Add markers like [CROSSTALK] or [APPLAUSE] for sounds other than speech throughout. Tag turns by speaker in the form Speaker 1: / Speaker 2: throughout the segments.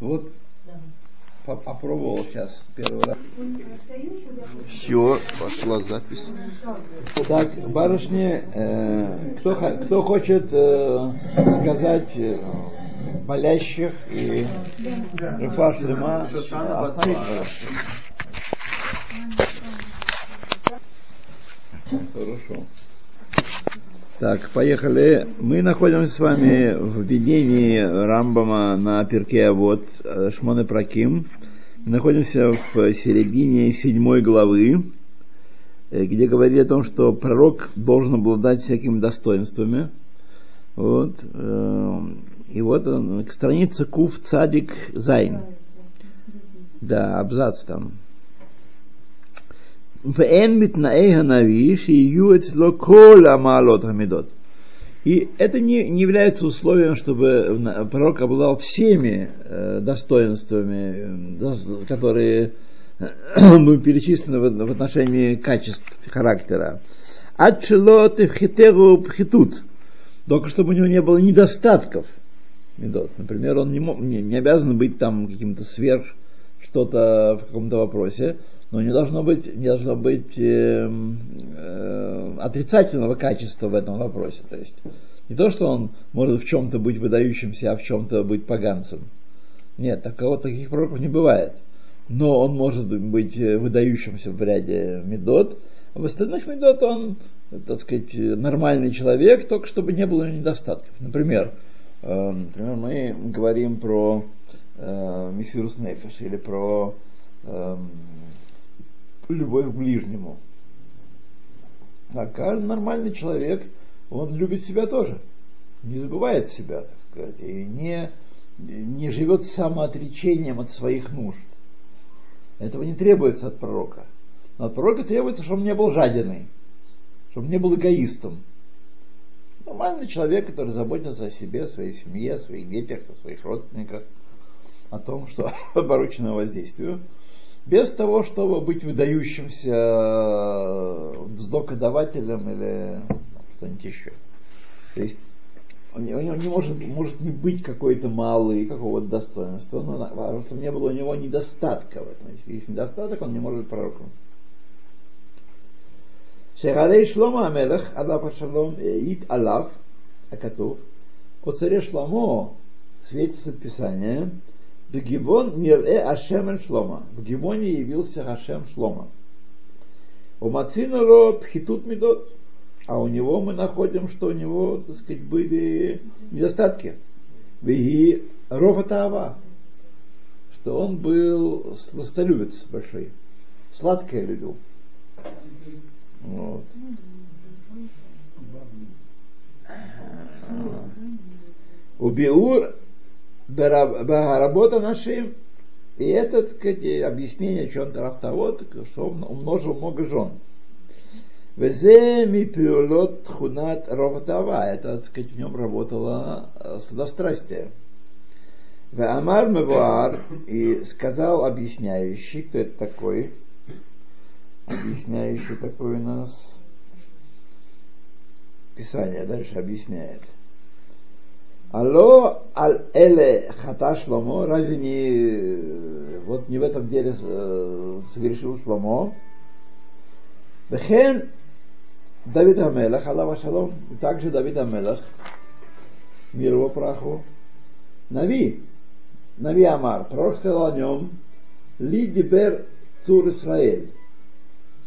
Speaker 1: Вот попробовал сейчас первый раз. Все, пошла запись. Так, барышни, э, кто, кто хочет э, сказать э, болящих и Рифа Шлема, Хорошо. Так, поехали. Мы находимся с вами в введении Рамбама на перке вот Шмоне Праким. Находимся в середине седьмой главы, э, где говорит о том, что пророк должен обладать всякими достоинствами. Вот. Э, и вот он, страница Кув Цадик Зайн. Да, абзац там. Вен митнаэй ханави шиюец локола маалот хамидот. И это не, не является условием, чтобы пророк обладал всеми э, достоинствами, э, которые э, [COUGHS] были перечислены в, в отношении качеств характера. Отчелот и хитегу пхитут. Только чтобы у него не было недостатков. Медот. Например, он не, мог, не, не обязан быть там каким-то сверх что-то в каком-то вопросе но не должно быть, не должно быть э, э, отрицательного качества в этом вопросе. То есть не то, что он может в чем-то быть выдающимся, а в чем-то быть поганцем. Нет, такого, таких пророков не бывает. Но он может быть э, выдающимся в ряде медот, а в остальных медот он, так сказать, нормальный человек, только чтобы не было недостатков. Например, э, например мы говорим про э, Мессирус Нефеш или про э, любовь к ближнему. А каждый нормальный человек, он любит себя тоже, не забывает себя, так сказать, и не, не живет самоотречением от своих нужд. Этого не требуется от пророка. Но от пророка требуется, чтобы он не был жадиной, чтобы он не был эгоистом. Нормальный человек, который заботится о себе, о своей семье, о своих детях, о своих родственниках, о том, что [LAUGHS] поручено воздействию без того, чтобы быть выдающимся вздокодавателем или что-нибудь еще. То есть у него не может, может не быть какой-то малый какого-то достоинства, но важно, чтобы не было у него недостатка в этом. Если есть недостаток, он не может быть пророком. Шегалей Шлома Амелах, Аллах Шалом, Ит Аллах, Акатув, о царе Шломо светится Писание, в Гибон Мирэ Ашем Шлома. В Гибоне явился Ашем Шлома. У Мацинало Пхитут Медот. А у него мы находим, что у него, так сказать, были недостатки. И Рофатава, что он был сластолюбец большой. Сладкое любил. Вот. Убиур работа нашим, и это, так сказать, объяснение, что он Рафтавод, что он умножил много жен. Везе ми пиулот хунат роватава. Это, так сказать, в нем работало сладострастие. В Амар Мевуар и сказал объясняющий, кто это такой, объясняющий такой у нас Писание дальше объясняет – הלא על אלה חטא שלמה, разве не вот не в этом деле э, совершил Шломо? וכן דוד המלך, עליו השלום, также Давид המלך, мир его праху, נביא, נביא אמר, пророк сказал о нем, לי דיבר צור ישראל,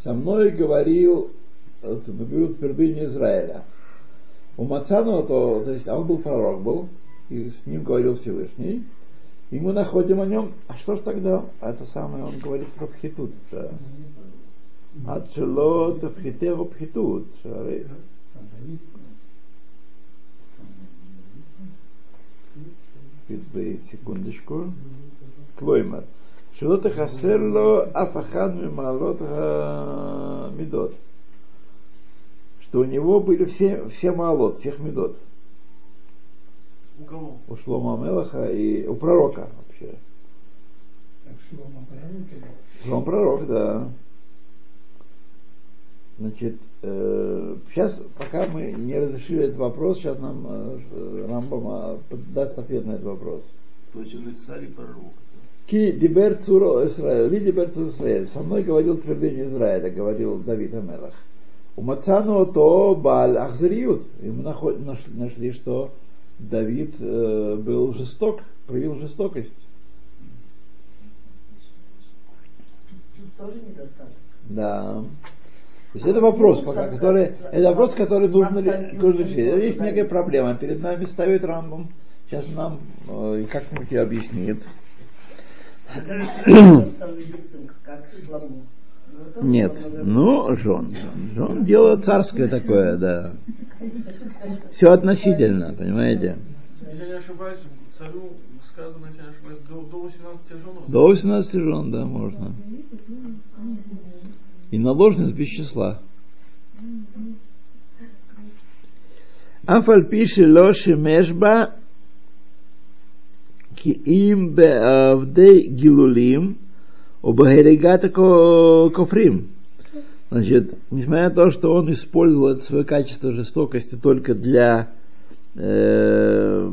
Speaker 1: со мной говорил, говорил твердыня Израиля. У Мацану, то, то есть, он был пророк был, и с ним говорил Всевышний, и мы находим о нем, а что ж тогда? А это самое он говорит про пхитут. Э, Отшело тевхитеву пхитут. Э, секундочку. Клоймер. Шело тахасерло афахад мималот мидот что у него были все, все малот, всех медот.
Speaker 2: У кого?
Speaker 1: У Шлома Мелаха и у пророка вообще.
Speaker 2: Так Шлома пророк?
Speaker 1: Шлома пророк, да. Значит, э, сейчас, пока мы не разрешили этот вопрос, сейчас нам э, Рамбам даст ответ на этот вопрос.
Speaker 3: То есть он и царь, и пророк.
Speaker 1: Ки дибер цуро Израиль, ви дибер цуро Израиль. Со мной говорил твердыня Израиля, говорил Давид Амелах. У Мацану то Баль Ахзариют. И мы нашли, что Давид э, был жесток, проявил жестокость.
Speaker 4: Тоже недостаток.
Speaker 1: Да. То есть это вопрос, пока, который, это вопрос, который нужно, нужно решить. Есть некая проблема. Перед нами ставит Рамбом. Сейчас нам э, как-нибудь объяснит.
Speaker 4: Как. Ну,
Speaker 1: Нет. Ну, жен. Жен дело царское такое, да. Все относительно, понимаете.
Speaker 2: Если я не ошибаюсь, царю сказано, если я не ошибаюсь, до, до 18 жен.
Speaker 1: До 18 жен, да, можно. И наложниц без числа. Афаль пиши лоши межба ки им беавдей гилулим обагерегата кофрим. Значит, несмотря на то, что он использовал это свое качество жестокости только для э,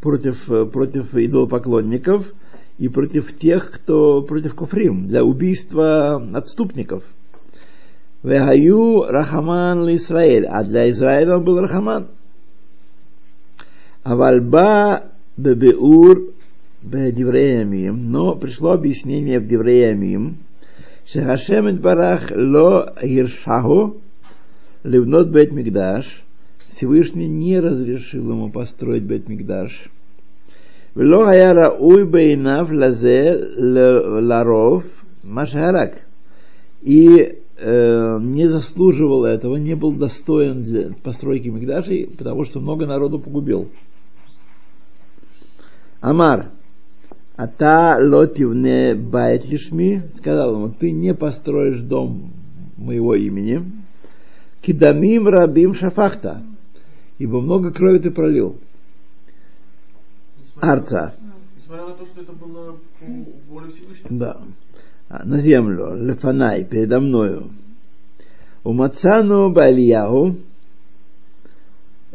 Speaker 1: против, против идолопоклонников и против тех, кто против кофрим, для убийства отступников. Вегаю Рахаман ли Израиль, а для Израиля он был Рахаман. Авальба бебеур бедевреямим, но пришло объяснение в девреямим, Шехашем барах ло иршаху ливнот бет мигдаш. Всевышний не разрешил ему построить бет мигдаш. вело гаяра уй бейнав лазе ларов машарак. И э, не заслуживал этого, не был достоин постройки Мигдашей, потому что много народу погубил. Амар а та лотивне байт лишми, сказал ему, ты не построишь дом моего имени, кидамим рабим шафахта, ибо много крови ты пролил. Арца.
Speaker 2: Несмотря на то, что это было по воле Всевышнего.
Speaker 1: Да. А, На землю, лефанай, передо мною. У Мацану Бальяху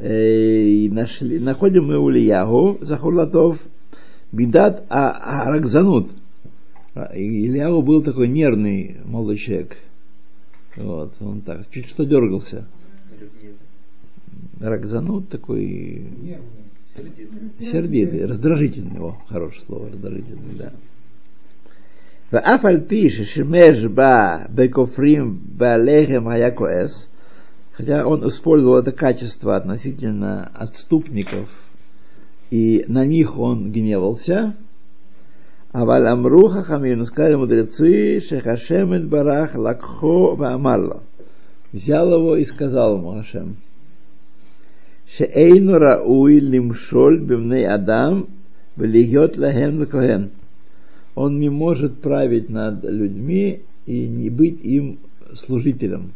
Speaker 1: и нашли, находим мы у Ильяху, Захурлатов, Бидат а Аракзанут. А, и Ильяху был такой нервный молодой человек. Вот, он так, чуть что дергался. Ракзанут такой
Speaker 2: Сердитый.
Speaker 1: сердитый, раздражительный, о, хорошее слово, раздражительный, да. ואף על פי ששימש בה בכופרים בעליהם היה כועס, хотя он использовал это качество относительно отступников, и на них он гневался. А валамруха хамину сказали мудрецы, шехашемет барах лакхо ваамалла. Взял его и сказал ему Хашем. Шеэйну рауи лимшоль бивней адам влиет лахем коген. Он не может править над людьми и не быть им служителем.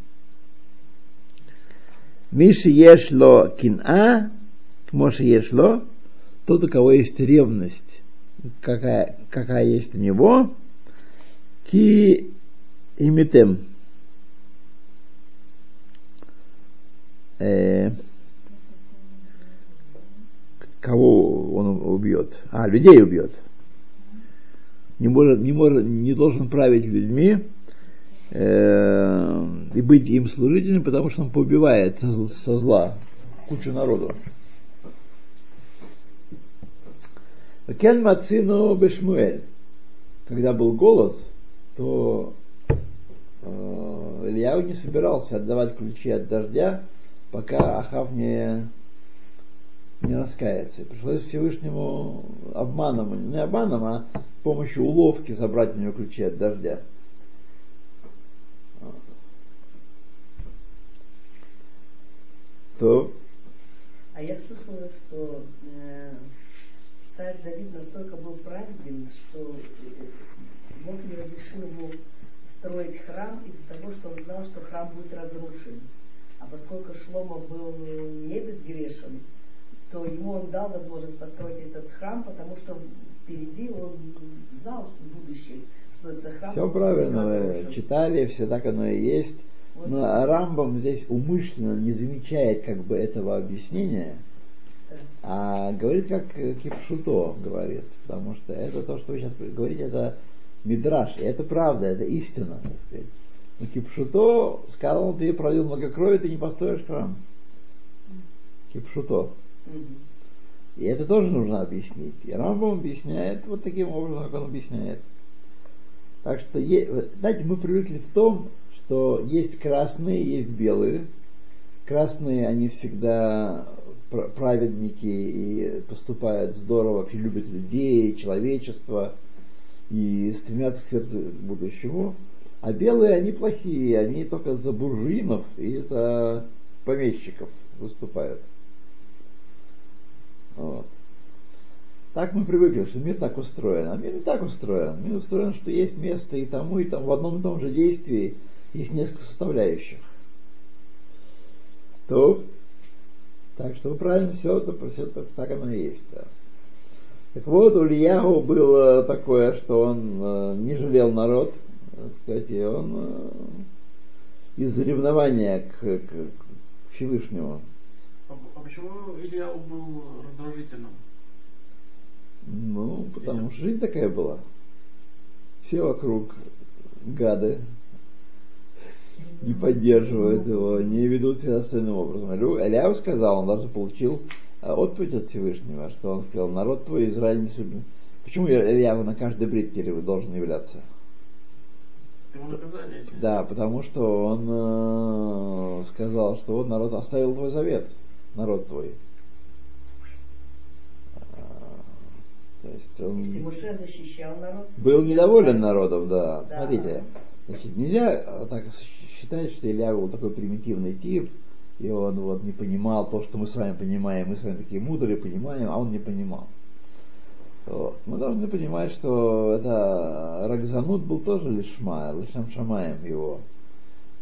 Speaker 1: Миши ешло кина, к Моше ешло, тот, у кого есть ревность, какая, какая есть у него, ки имитем. Э, кого он убьет? А, людей убьет. Не, может, не, может, не должен править людьми э, и быть им служителем, потому что он зл- со зла кучу народу. Кен Мацину Бешмуэль. Когда был голод, то э, не собирался отдавать ключи от дождя, пока Ахав не, не раскается. Пришлось Всевышнему обманом, не обманом, а с помощью уловки забрать у него ключи от дождя. Вот. То
Speaker 4: А я слышала, что э, царь Давид настолько был праведен, что э, Бог не разрешил ему строить храм из-за того, что он знал, что храм будет разрушен. А поскольку Шлома был не безгрешен, то ему он дал возможность построить этот храм, потому что впереди он знал, что в будущем, что этот храм
Speaker 1: все правильно, вы читали, все так оно и есть.
Speaker 4: Вот.
Speaker 1: Но Рамбам здесь умышленно не замечает как бы этого объяснения. А говорит, как Кипшуто говорит, потому что это то, что вы сейчас говорите, это мидраш, и это правда, это истина, так сказать. Но Кипшуто сказал, ты пролил много крови, ты не построишь храм. Кипшуто. И это тоже нужно объяснить. И Рамбам объясняет вот таким образом, как он объясняет. Так что, знаете, мы привыкли в том, что есть красные, есть белые. Красные, они всегда праведники и поступают здорово, и любят людей, человечество, и стремятся к свету будущему. А белые, они плохие, они только за буржуинов и за помещиков выступают. Вот. Так мы привыкли, что мир так устроен. А мир не так устроен. Мир устроен, что есть место и тому, и тому. В одном и том же действии есть несколько составляющих. То, так что правильно все, это, все это так оно и есть. да. Так вот, у Ильяху было такое, что он э, не жалел народ, так сказать, и он э, из ревнования к, к- к Всевышнему.
Speaker 2: А, а почему Илья был раздражительным?
Speaker 1: Ну, потому что жизнь такая была. Все вокруг гады не поддерживают его, не ведут себя остальным образом. Лю- Эляу сказал, он даже получил а, отповедь от Всевышнего, что он сказал, народ твой Израиль не судьбы. Почему Ильяву на каждой бритке должен являться?
Speaker 2: Наказание.
Speaker 1: Да, потому что он э, сказал, что вот народ оставил твой завет, народ твой. А, То есть он...
Speaker 4: Защищал народ.
Speaker 1: Был недоволен народом, да.
Speaker 4: Да.
Speaker 1: Смотрите, значит, нельзя а, так считать, что Илья был такой примитивный тип, и он вот не понимал то, что мы с вами понимаем. Мы с вами такие мудрые, понимаем, а он не понимал. Вот. Мы должны понимать, что это Рагзанут был тоже лишма, лишем шамаем его.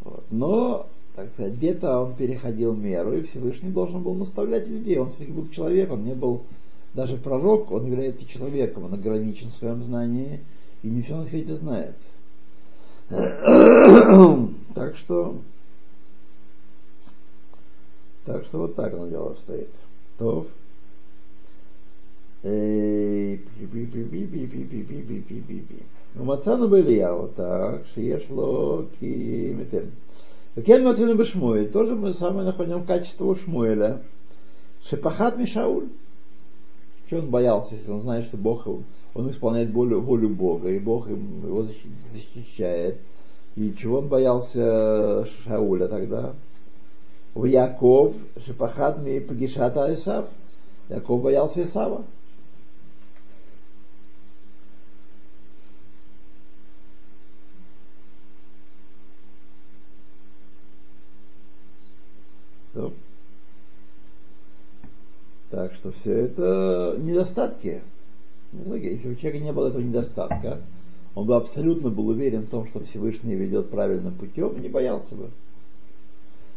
Speaker 1: Вот. Но, так сказать, где-то он переходил меру, и Всевышний должен был наставлять людей. Он все-таки был человек, он не был даже пророк, он является человеком, он ограничен в своем знании и не все на свете знает так что так что вот так оно дело стоит. То. ומצאנו באליהו так, שיש לו כי מתן. וכן מצאנו בשמואל, тоже мы самое находим качество у Шмуэля, шепахат Мишауль. Что он боялся, если он знает, что Бог, его- он исполняет волю, волю Бога, и Бог его защи- защищает. И чего он боялся Шауля тогда? У Яков Шепахат ми Пагишата Исав. Яков боялся Исава. Так что все это недостатки. Многие. Если у человека не было этого недостатка, он бы абсолютно был уверен в том, что Всевышний ведет правильным путем, не боялся бы.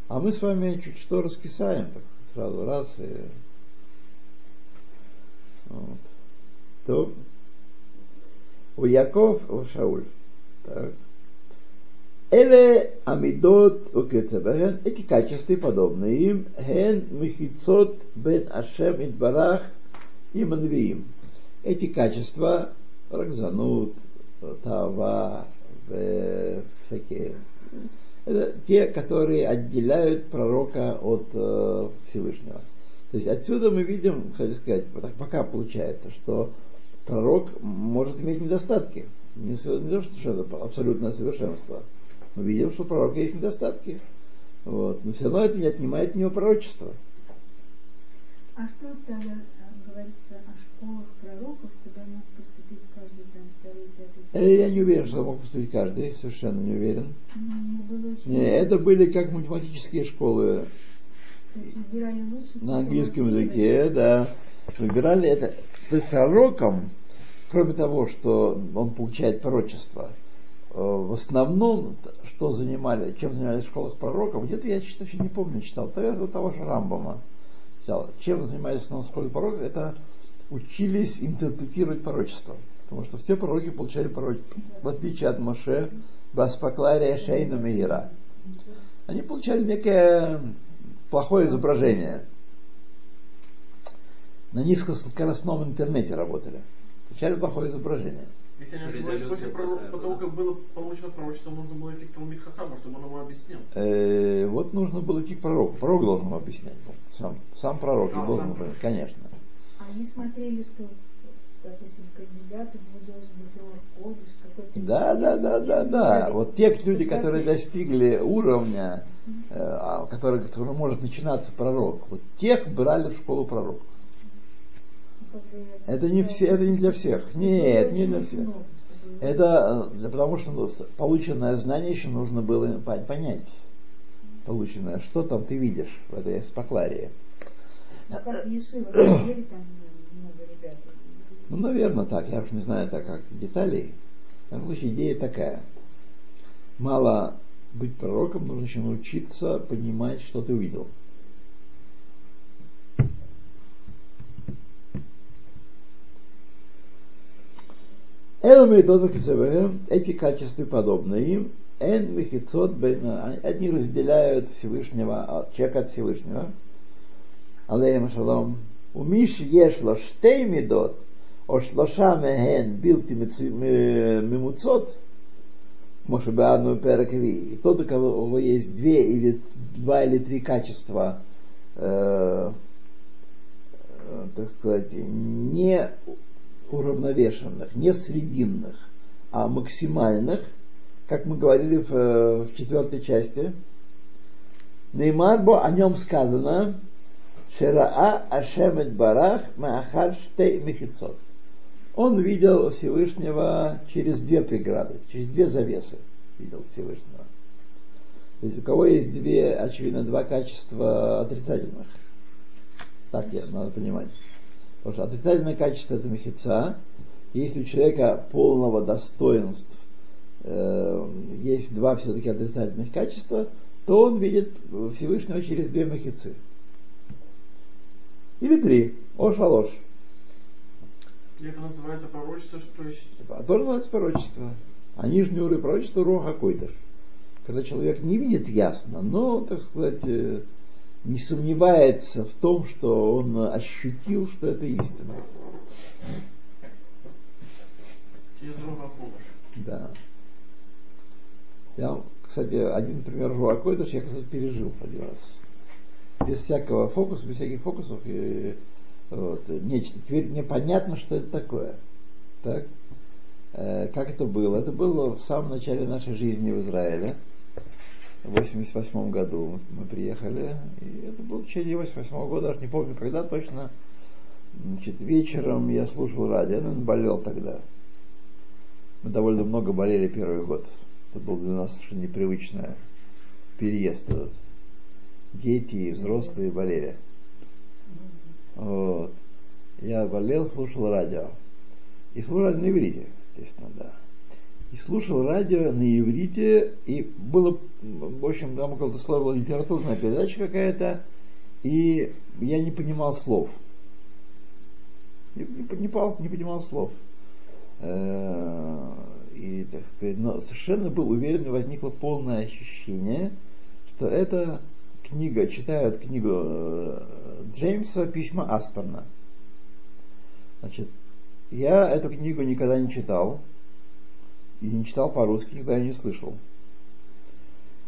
Speaker 1: А мы с вами чуть что раскисаем, так сразу раз и вот. То у Яков, у Шауль. Так. Эле амидот укецебахен, эти качества подобные им, хен мехицот бен ашем идбарах и манвиим. Эти качества, ракзанут, тава, э, всякие, это те, которые отделяют пророка от э, Всевышнего. То есть отсюда мы видим, кстати сказать, пока получается, что пророк может иметь недостатки. Не, то, что это абсолютное совершенство. Мы видим, что у пророка есть недостатки. Вот. Но все равно это не отнимает у него пророчество.
Speaker 3: А что тогда а, говорится о школах
Speaker 1: Э, Я не уверен, что мог поступить каждый, совершенно не уверен.
Speaker 3: Ну.
Speaker 1: Не, это были как математические школы
Speaker 3: То есть выбирали лучше.
Speaker 1: на английском языке, да. Выбирали это. То есть пророком, кроме того, что он получает пророчество, э, в основном, что занимали, чем занимались в школах пророков, где-то я читал, не помню, читал, наверное, у того же Рамбама читал. Чем занимались в основном школе пророков, это учились интерпретировать пророчество. Потому что все пророки получали пророчество. В отличие от Моше, Баспаклария Шейна Меира. Они получали некое плохое изображение. на низкоскоростном интернете работали. Включали плохое изображение.
Speaker 2: Если я не ошибаюсь, после того, как было получено пророчество, нужно было идти к Талмит Хахаму, чтобы он ему объяснил.
Speaker 1: Э, вот нужно было идти к пророку. Пророк должен ему объяснять. Сам, сам пророк
Speaker 2: А,
Speaker 1: должен,
Speaker 2: сам.
Speaker 1: конечно.
Speaker 3: Они смотрели, что, допустим, быть какой-то...
Speaker 1: Да, да, да, да, да. Вот те люди, которые достигли уровня, э, а, который, который может начинаться пророк, вот тех брали в школу пророков. Это не все, это не для всех. Нет, не для всех. Это э, потому что ну, полученное знание еще нужно было по- понять. Полученное, что там ты видишь в этой эспокларии.
Speaker 3: А как Ешива, смотрели [CLEARS THROAT] там ну, много ребят?
Speaker 1: Ну, наверное, так. Я уж не знаю так как деталей. В любом случае, идея такая. Мало быть пророком, нужно еще научиться понимать, что ты увидел. Эти качества подобные им, эн мехицот бен- они разделяют Всевышнего, от человека от Всевышнего. עליהם השלום, ומי שיש לו שתי מידות, או שלושה מהן בלתי מצו- מ- ממוצות, כמו שבאנו בפרק רביעי, и тот, у кого есть две или два или три качества, э, э, так сказать, не уравновешенных, не срединных, а максимальных, как мы говорили в, э, в четвертой части, Неймарбо о нем сказано, Шераа Ашемет Барах Маахар Штей Мехицот. Он видел Всевышнего через две преграды, через две завесы видел Всевышнего. То есть у кого есть две, очевидно, два качества отрицательных. Так я, надо понимать. Потому что отрицательное качество это мехица. Если у человека полного достоинства э, есть два все-таки отрицательных качества, то он видит Всевышнего через две мехицы. Или три. Ош алош.
Speaker 2: И это называется пророчество, что то есть
Speaker 1: А тоже называется пророчество. А нижний уровень пророчества руха койдыш. Когда человек не видит ясно, но, так сказать, э, не сомневается в том, что он ощутил, что это истина.
Speaker 2: через друга помощь.
Speaker 1: Да. Я, кстати, один пример руха койдыш я, кстати, пережил один раз. Без всякого фокуса, без всяких фокусов. И, вот, нечто. Теперь мне понятно, что это такое. Так? Э, как это было? Это было в самом начале нашей жизни в Израиле. В 88 году мы приехали. И это было в течение 88 года, даже не помню, когда точно. Значит, вечером я слушал радио, ну, болел тогда. Мы довольно много болели первый год. Это был для нас совершенно непривычный переезд этот. Дети и взрослые болели. Вот. Я болел, слушал радио. И слушал на иврите, естественно, да. И слушал радио на иврите, и было, в общем, там около слова была литературная передача какая-то, и я не понимал слов. Не, не, понимал, не понимал слов. Э, И, так сказать, но совершенно был уверен, возникло полное ощущение, что это книга, читают книгу э, Джеймса «Письма Асперна». Значит, я эту книгу никогда не читал, и не читал по-русски, никогда не слышал.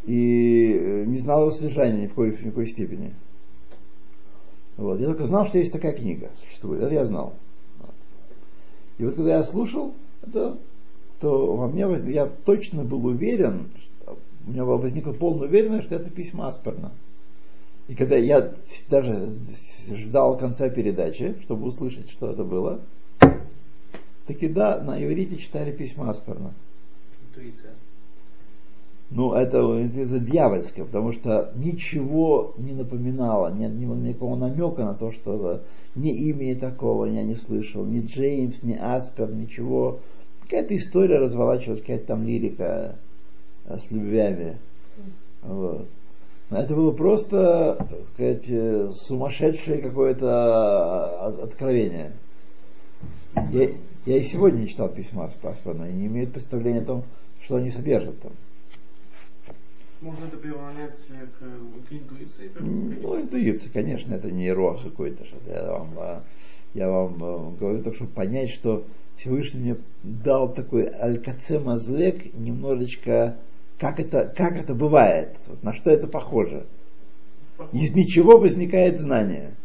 Speaker 1: И э, не знал его содержания ни в какой, в никакой степени. Вот. Я только знал, что есть такая книга, существует. Это я знал. И вот когда я слушал это, то во мне воз... я точно был уверен, что у меня возникла полная уверенность, что это письма Асперна. И когда я даже ждал конца передачи, чтобы услышать, что это было, таки да, на иврите читали письма Асперна.
Speaker 2: Интуиция.
Speaker 1: Ну, это, это дьявольское, потому что ничего не напоминало, нет ни, никакого намека на то, что ни имени такого я не слышал, ни Джеймс, ни Аспер, ничего. Какая-то история разволачивалась, какая-то там лирика э, с любвями. Вот. Это было просто, так сказать, э, сумасшедшее какое-то э, откровение. Я, я и сегодня не читал письма с Пасперна и не имею представления о том, что они содержат там.
Speaker 2: Можно это приравнять к, к интуиции? Как,
Speaker 1: Ну, интуиция, конечно, это не рог какой-то. Что я вам, а, я вам э, говорю только, чтобы понять, что Всевышний мне дал такой алькаце мазлек, немножечко, как это, как это бывает, на что это похоже. Из ничего возникает знание.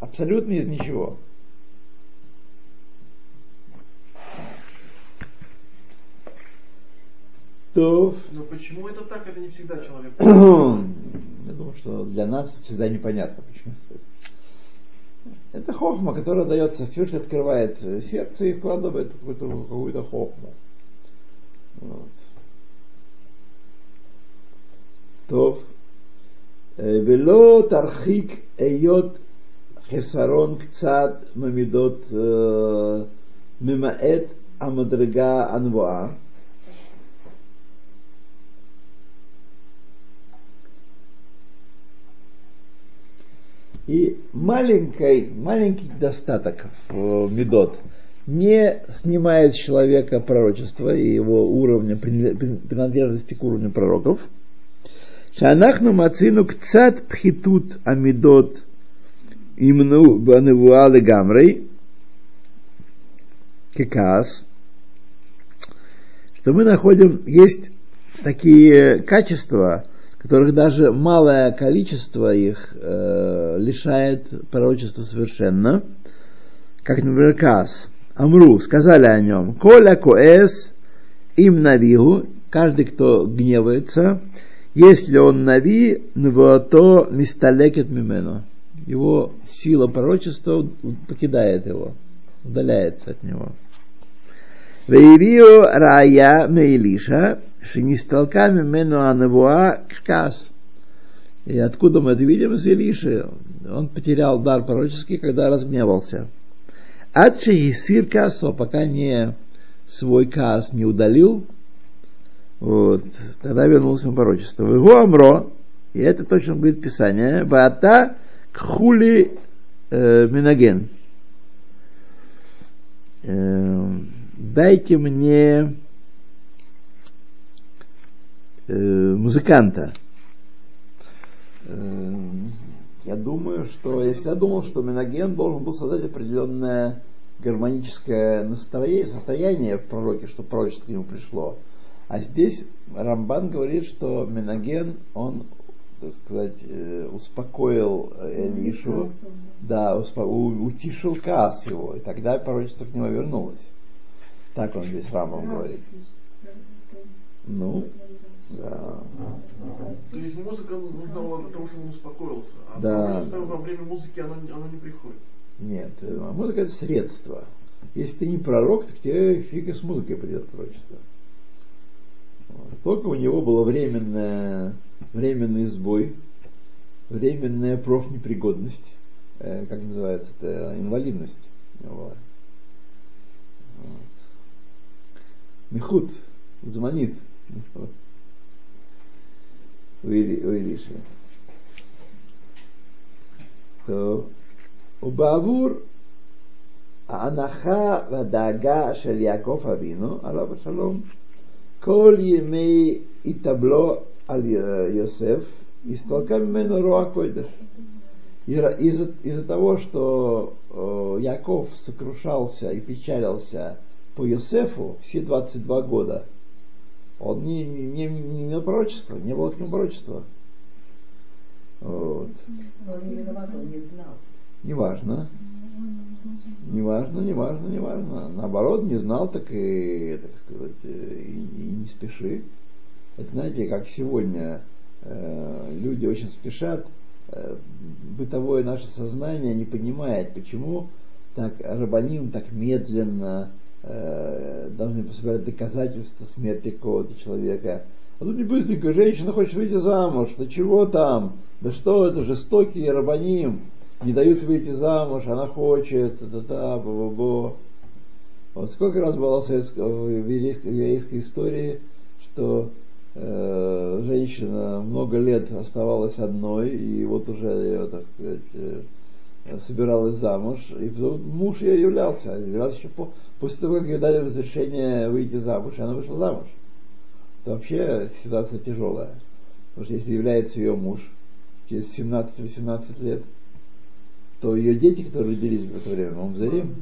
Speaker 1: Абсолютно из ничего. То
Speaker 2: Но почему это так? Это не всегда человек. [CLEARS THROAT]
Speaker 1: я думаю, что для нас всегда непонятно, почему. Это хохма, которая дается, Всевышний открывает сердце и вкладывает какую-то, какую-то хохму. Вот. טוב, ולא תרחיק היות חסרון קצת ממידות אה, ממעט המדרגה הנבואה. И маленький, маленький недостаток в медот не снимает с человека пророчества и его уровня принадлежности к уровню пророков. Шанахну мацину кцат пхитут амидот имну баневуа легамрей кекас, что мы находим, есть такие качества, которых даже малое количество их э, лишает пророчества совершенно, как, например, Каас. Амру, сказали о нем, Коля Коэс им навигу, каждый, кто гневается, если он нави, то мисталекет мимену. Его сила пророчества покидает его, удаляется от него. Вейвио рая мейлиша, Шинисталка мимену анавуа кшкас. И откуда мы это видим из Илиши? Он потерял дар пророческий, когда разгневался. Адши Исир Касо, пока не свой кас не удалил, вот, тогда вернулся в пророчество. Его амро, и это точно говорит Писание, Баата кхули э, минаген. Э, дайте мне э, музыканта. Э, я думаю, что я всегда думал, что Миноген должен был создать определенное гармоническое настроение, состояние в пророке, что пророчество к нему пришло. А здесь Рамбан говорит, что Миноген, он, так сказать, э, успокоил Элишу, да, успо- утишил каас его, и тогда пророчество к нему вернулось. Так он здесь Рамбам говорит. Ну, да.
Speaker 2: То есть музыка нужна была для того, чтобы он успокоился. А
Speaker 1: Да.
Speaker 2: во время музыки оно, оно не приходит.
Speaker 1: Нет, э, музыка это средство. Если ты не пророк, так тебе фиг с музыкой придет пророчество. Вот. Только у него было временное, временный сбой, временная профнепригодность, э, как называется, это инвалидность. Вот. Мехут, звонит вот. у, Ири, у Ириши. То у Бавур Анаха Вадага Шельяков Авину, Аллаху Шалом, כל ימי התאבלו על יוסף, הסתלקה ממנו רוע קודש. И ра- Из-за из того, что э, Яков сокрушался и печалился по Йосефу все 22 года, он не, не, не имел пророчества, не было к нему пророчества. Вот.
Speaker 4: Но он не виноват, он не знал.
Speaker 1: Неважно. Неважно, неважно, неважно. Наоборот, не знал, так и, так сказать, э, и, и не спеши. Это знаете, как сегодня э, люди очень спешат, э, бытовое наше сознание не понимает, почему так рабаним так медленно э, должны поставлять доказательства смерти какого-то человека. А тут не быстренько, женщина хочет выйти замуж, да чего там? Да что это, жестокие рабаним, не дают выйти замуж, она хочет, та-та-та, бу-бу-бу. Вот сколько раз было в, еврейской, в еврейской истории, что э, женщина много лет оставалась одной, и вот уже ее, так сказать, э, собиралась замуж, и муж ее являлся, являлся еще по- после того, как ей дали разрешение выйти замуж, и она вышла замуж. то вообще ситуация тяжелая. Потому что если является ее муж через 17-18 лет, то ее дети, которые родились в это время, Мамзарим,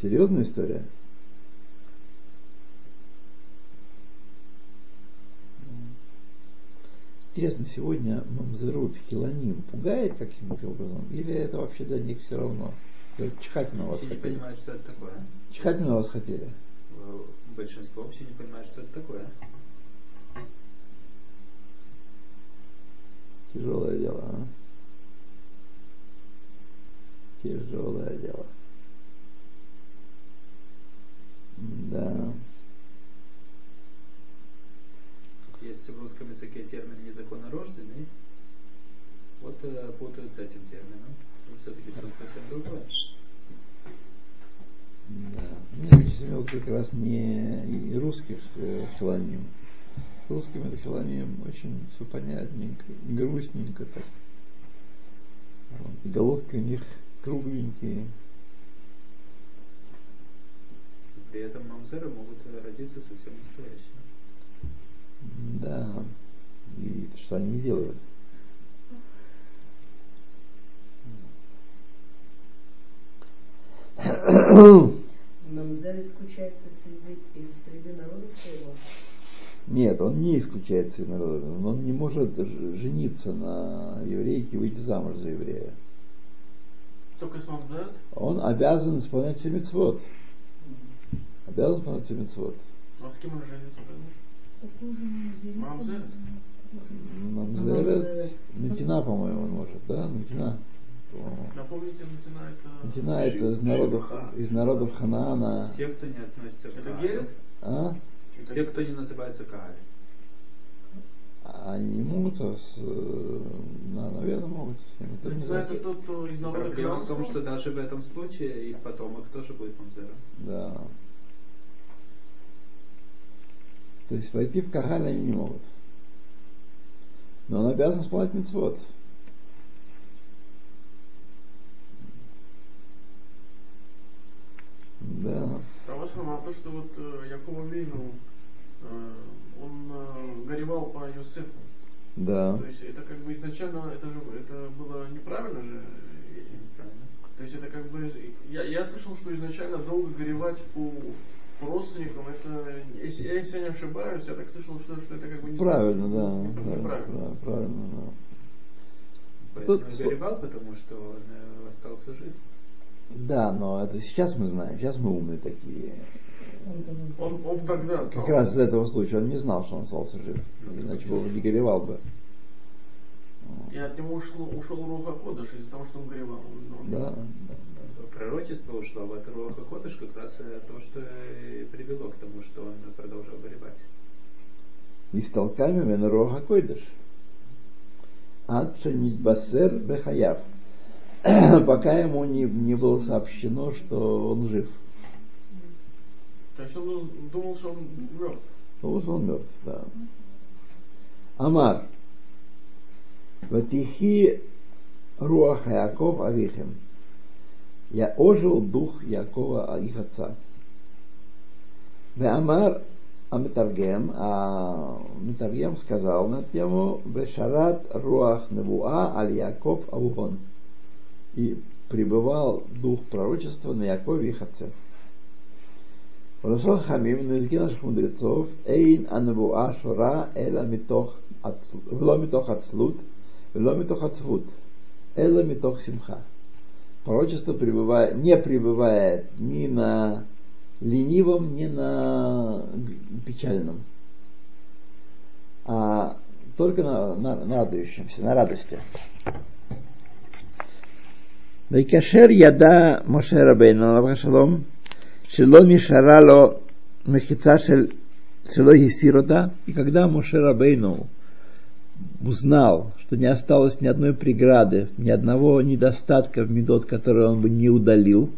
Speaker 1: Серьезная история. Интересно, сегодня Мамзерут Хиланим пугает каким-то образом? Или это вообще для них все равно? Чихать на вас
Speaker 5: Все не
Speaker 1: хотели?
Speaker 5: понимают, что это такое.
Speaker 1: Чихать на вас хотели?
Speaker 5: Э, Большинство вообще не понимает, что это такое.
Speaker 1: Тяжелое дело, а? Тяжелое дело. Да.
Speaker 5: Есть в русском языке термин незаконнорожденный. Вот э, путают с этим термином. Все-таки что-то совсем другое.
Speaker 1: Да. Мне имел как раз не русских э, хиланим. Русским это хиланим очень все понятненько, грустненько так. Вот. И головки у них кругленькие.
Speaker 5: При этом мамзеры могут э, родиться совсем настоящими.
Speaker 1: Да. И что они делают? [CLEARS THROAT] [CLEARS THROAT]
Speaker 4: Мамзель исключается среди, из среды народа своего.
Speaker 1: Нет, он не исключает своих народов. но Он не может жениться на еврейке и выйти замуж за еврея.
Speaker 2: Только если Мамзерет,
Speaker 1: Он обязан исполнять все митцвот. Обязан исполнять все митцвот.
Speaker 2: а с кем он женится? Мамзерет?
Speaker 1: Мамзерет, Нутина, по-моему, он может, да? Нутина. по-моему.
Speaker 2: Напомните, Мутина это...
Speaker 1: Из народов, из народов Ханаана.
Speaker 5: Все, кто не относится к
Speaker 2: Герет?
Speaker 1: А?
Speaker 5: Все, кто не называется Кааль.
Speaker 1: Они могут, с, э, да, наверное, могут. с ним. Это не
Speaker 2: Мутина
Speaker 1: знаю.
Speaker 2: это тот, кто из народа
Speaker 5: Проблема в том, что даже в этом случае их потомок тоже будет мамзером.
Speaker 1: Да. То есть войти в Кагаль они не могут. Но он обязан исполнять митцвот. Да.
Speaker 2: Равасрам, а то, что вот э, Якова Вейну, э, он э, горевал по Йосефу.
Speaker 1: Да.
Speaker 2: То есть это как бы изначально это же это было неправильно же.
Speaker 5: Правильно?
Speaker 2: То есть это как бы я, я слышал, что изначально долго горевать по, по родственникам, это если, если я не ошибаюсь, я так слышал, что, что это как бы не
Speaker 1: Правильно, да. да,
Speaker 2: неправильно.
Speaker 1: да, правильно, да.
Speaker 5: Поэтому
Speaker 1: Тут
Speaker 5: горевал, потому что он остался жив.
Speaker 1: Да, но это сейчас мы знаем, сейчас мы умные такие.
Speaker 2: Он, он тогда знал.
Speaker 1: Как раз из этого случая он не знал, что он остался жив. Иначе он не горевал бы.
Speaker 2: И от него ушло, ушел Руха Кодыш из-за того, что он горевал. Он да,
Speaker 1: да, да.
Speaker 5: Пророчество ушло а в от Руха Кодыш как раз то, что привело к тому, что он продолжал горевать.
Speaker 1: И стал камень на Руха Кодыш. Адша Нитбасер Бехаяв. [CLEARS THROAT] Пока ему не, не было сообщено, что он жив.
Speaker 2: То есть он думал, что он мертв.
Speaker 1: Потому что он мертв, да. Амар. Ватихи руах Яков Авихем. Я ожил дух Якова, а их отца. Веамар Амитаргем, а Митаргем сказал на тему Вешарат Руах Невуа Аль Яков Авухон и пребывал дух пророчества на Якове и Хатце. Рашон Хамим, на наших мудрецов, Эйн анвуа шура эла митох вло митох ацлут, вло митох ацвут, эла митох симха. Пророчество пребывает, не пребывает ни на ленивом, ни на печальном, а только на, на, на радующемся, на радости. ויקשר ידע משה רבינו עליו השלום שלא נשארה לו מחיצה של, שלא הסיר אותה, и когда Моше Рабейну узнал, что не осталось ни одной преграды, ни одного недостатка в медот, который он бы не удалил,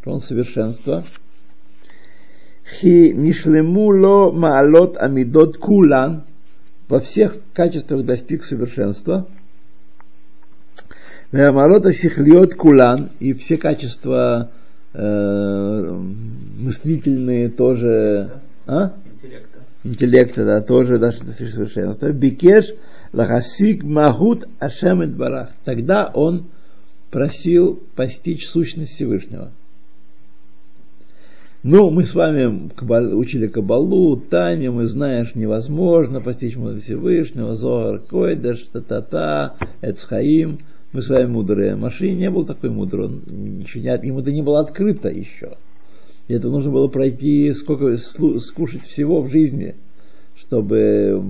Speaker 1: что он совершенство, хи нишлему ло маалот амидот кулан, во всех качествах достиг совершенства, Веамалота сихлиот кулан, и все качества э, мыслительные тоже, а?
Speaker 5: Интеллекта.
Speaker 1: интеллекта, да, тоже дошли до совершенства. Бикеш лахасик махут ашем барах. Тогда он просил постичь сущность Всевышнего. Ну, мы с вами кабал- учили Кабалу, Тане, мы знаем, что невозможно постичь мудрость Всевышнего, Зоар Койдаш, Та-та-та, Эцхаим. Мы с вами мудрые. Машине не был такой мудрый, он ничего не, ему это не было открыто еще. И это нужно было пройти, сколько, скушать всего в жизни, чтобы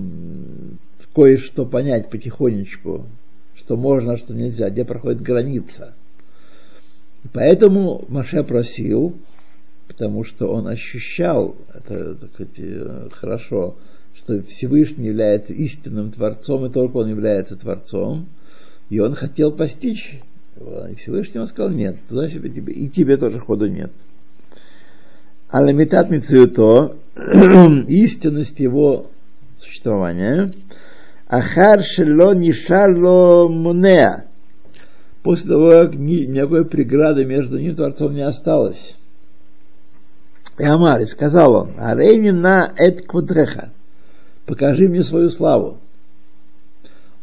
Speaker 1: кое-что понять потихонечку, что можно, а что нельзя, где проходит граница. И Поэтому Маше просил, потому что он ощущал, это так сказать, э, хорошо, что Всевышний является истинным Творцом, и только он является Творцом, и он хотел постичь. И Всевышний ему сказал, нет, туда себе тебе, и тебе тоже ходу нет. Аламитат Мицуюто, [CLEARS THROAT] истинность его существования, Ахар Шело Нишарло Мунеа, после того, как ни- никакой преграды между ним и Творцом не осталось. И Амар, сказал он, Арейни на эт квадреха, покажи мне свою славу.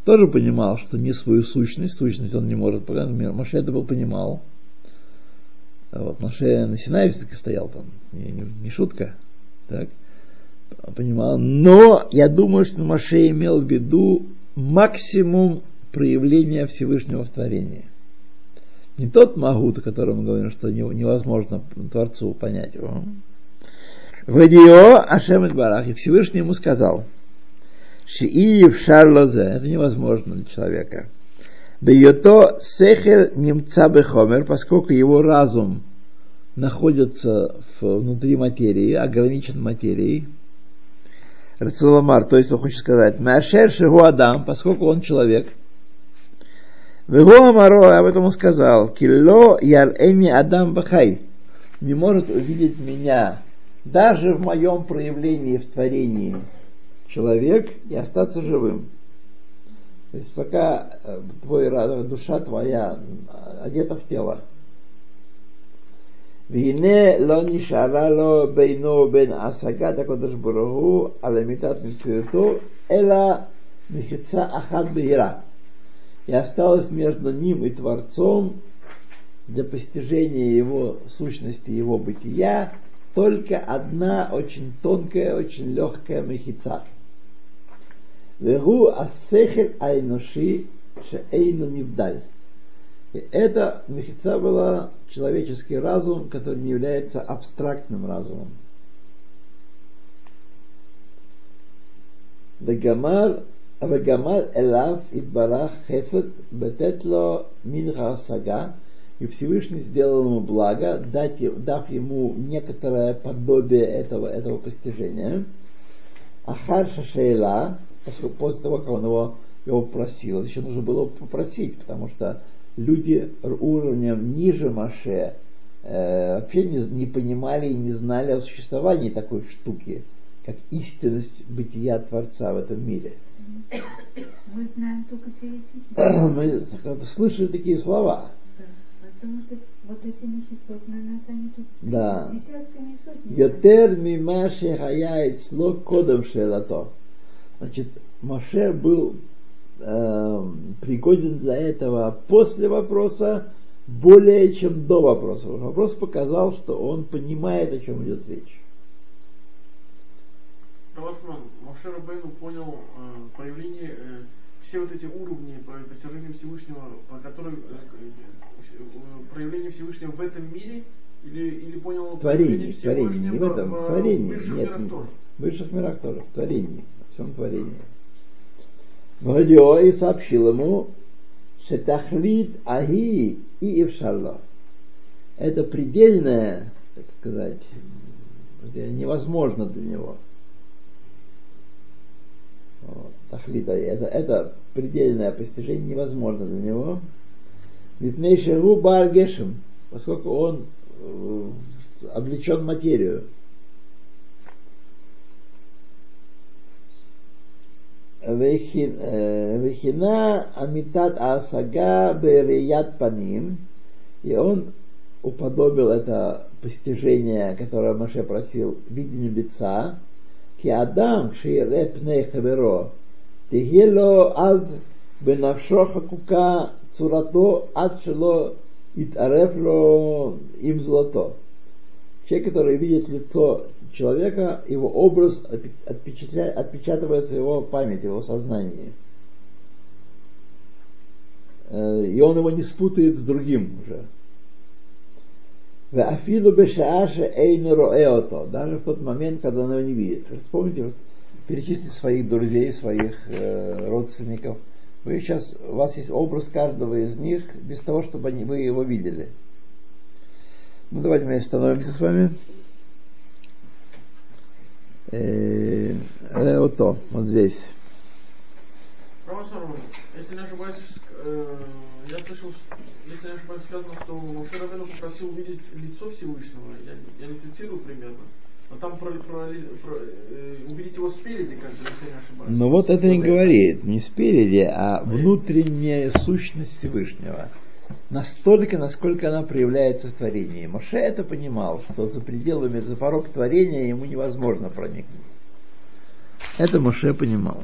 Speaker 1: Тоже понимал, что не свою сущность, сущность он не может показать. Маше это был понимал. Вот, Маше на Синае все-таки стоял там, не, не- не шутка. Так. Понимал. Но я думаю, что Маше имел в виду максимум проявления Всевышнего в творении. Не тот Магут, о котором мы говорим, что не- невозможно Творцу понять его. Вадио Ашем Барах, и Всевышний ему сказал, Шииев Шарлозе, это невозможно для человека. Бейото Сехер Немца Бехомер, поскольку его разум находится внутри материи, ограничен материей. Рацеламар, то есть он хочет сказать, Машер Шигу Адам, поскольку он человек. Вегу Амаро, об этом он сказал, Килло Яр-Эни Адам Бахай, не может увидеть меня даже в моем проявлении в творении человек и остаться живым. То есть пока э, твой, ра- душа твоя э, одета в тело. והנה לא נשארה לו בינו ובין השגת הקדוש ברוך הוא על אמיתת מציאותו, אלא מחיצה אחת בהירה. И осталось между ним и Творцом для постижения его сущности, его бытия, только одна очень тонкая, очень легкая мехица. Вегу асехель айнуши шеэйну нивдаль. И эта мехица была человеческий разум, который не является абстрактным разумом. Вегамар Вегамар Элав и Барах Хесед Бететло Минха Сага и Всевышний сделал ему благо, дать, дав ему некоторое подобие этого, этого постижения. Ахар Шашейла после того, как он его, его просил, еще нужно было попросить, потому что люди уровнем ниже Маше э, вообще не, не понимали и не знали о существовании такой штуки, как истинность бытия Творца в этом мире.
Speaker 3: Мы знаем только теоретически. [CLEARS THROAT]
Speaker 1: Мы слышали такие слова.
Speaker 3: Да. Потому что вот эти мехицот на нас, они тут
Speaker 1: Да.
Speaker 3: десятками сотнями.
Speaker 1: Йотер мима шехая сло кодом шелато. Значит, Маше был эм, пригоден для этого после вопроса более чем до вопроса. Вопрос показал, что он понимает, о чем идет речь.
Speaker 2: Равасман, Моше Рабейну понял э, проявление, э, все вот эти уровни по постижению Всевышнего, по которым э, э, проявление Всевышнего в этом мире, или, или понял
Speaker 1: Творение, творение, не в этом,
Speaker 2: высших
Speaker 1: Нет? В высших мирах тоже, в творении, всем творении. Вадио и сообщил ему, Шетахлит Аги и Ившалло. Это предельное, так сказать, невозможно для него. Вот, Тахлит Аги. Это, это предельное постижение невозможно для него. Випнейшегу Баргешем, поскольку он э, облечен материю. Вехина амитат асага берият паним. И он уподобил это постижение, которое Маше просил, видению лица. Ки Адам шире пней хаверо. Тигело аз бенавшо хакука цурато ад шело итарефло им золото. Человек, который видит лицо человека, его образ отпечатывается в его памяти, в его сознании. Э, и он его не спутает с другим уже. Даже в тот момент, когда он его не видит. Вспомните, вот, перечислите своих друзей, своих э, родственников. Вы сейчас, у вас есть образ каждого из них, без того, чтобы они, вы его видели. Ну, давайте мы остановимся с вами. Э, вот то, вот здесь.
Speaker 2: Православный, если не ошибаюсь, э, я слышал, если не ошибаюсь, сказано, что Моше Рабену попросил увидеть лицо Всевышнего. Я, я не цитирую примерно. Но там про, про, про, э, увидеть его спереди, как бы, если я не ошибаюсь.
Speaker 1: Ну вот это не говорит, не спереди, а внутренняя сущность Всевышнего. Настолько, насколько она проявляется в творении. Моше это понимал, что за пределами, за порог творения ему невозможно проникнуть. Это Моше понимал.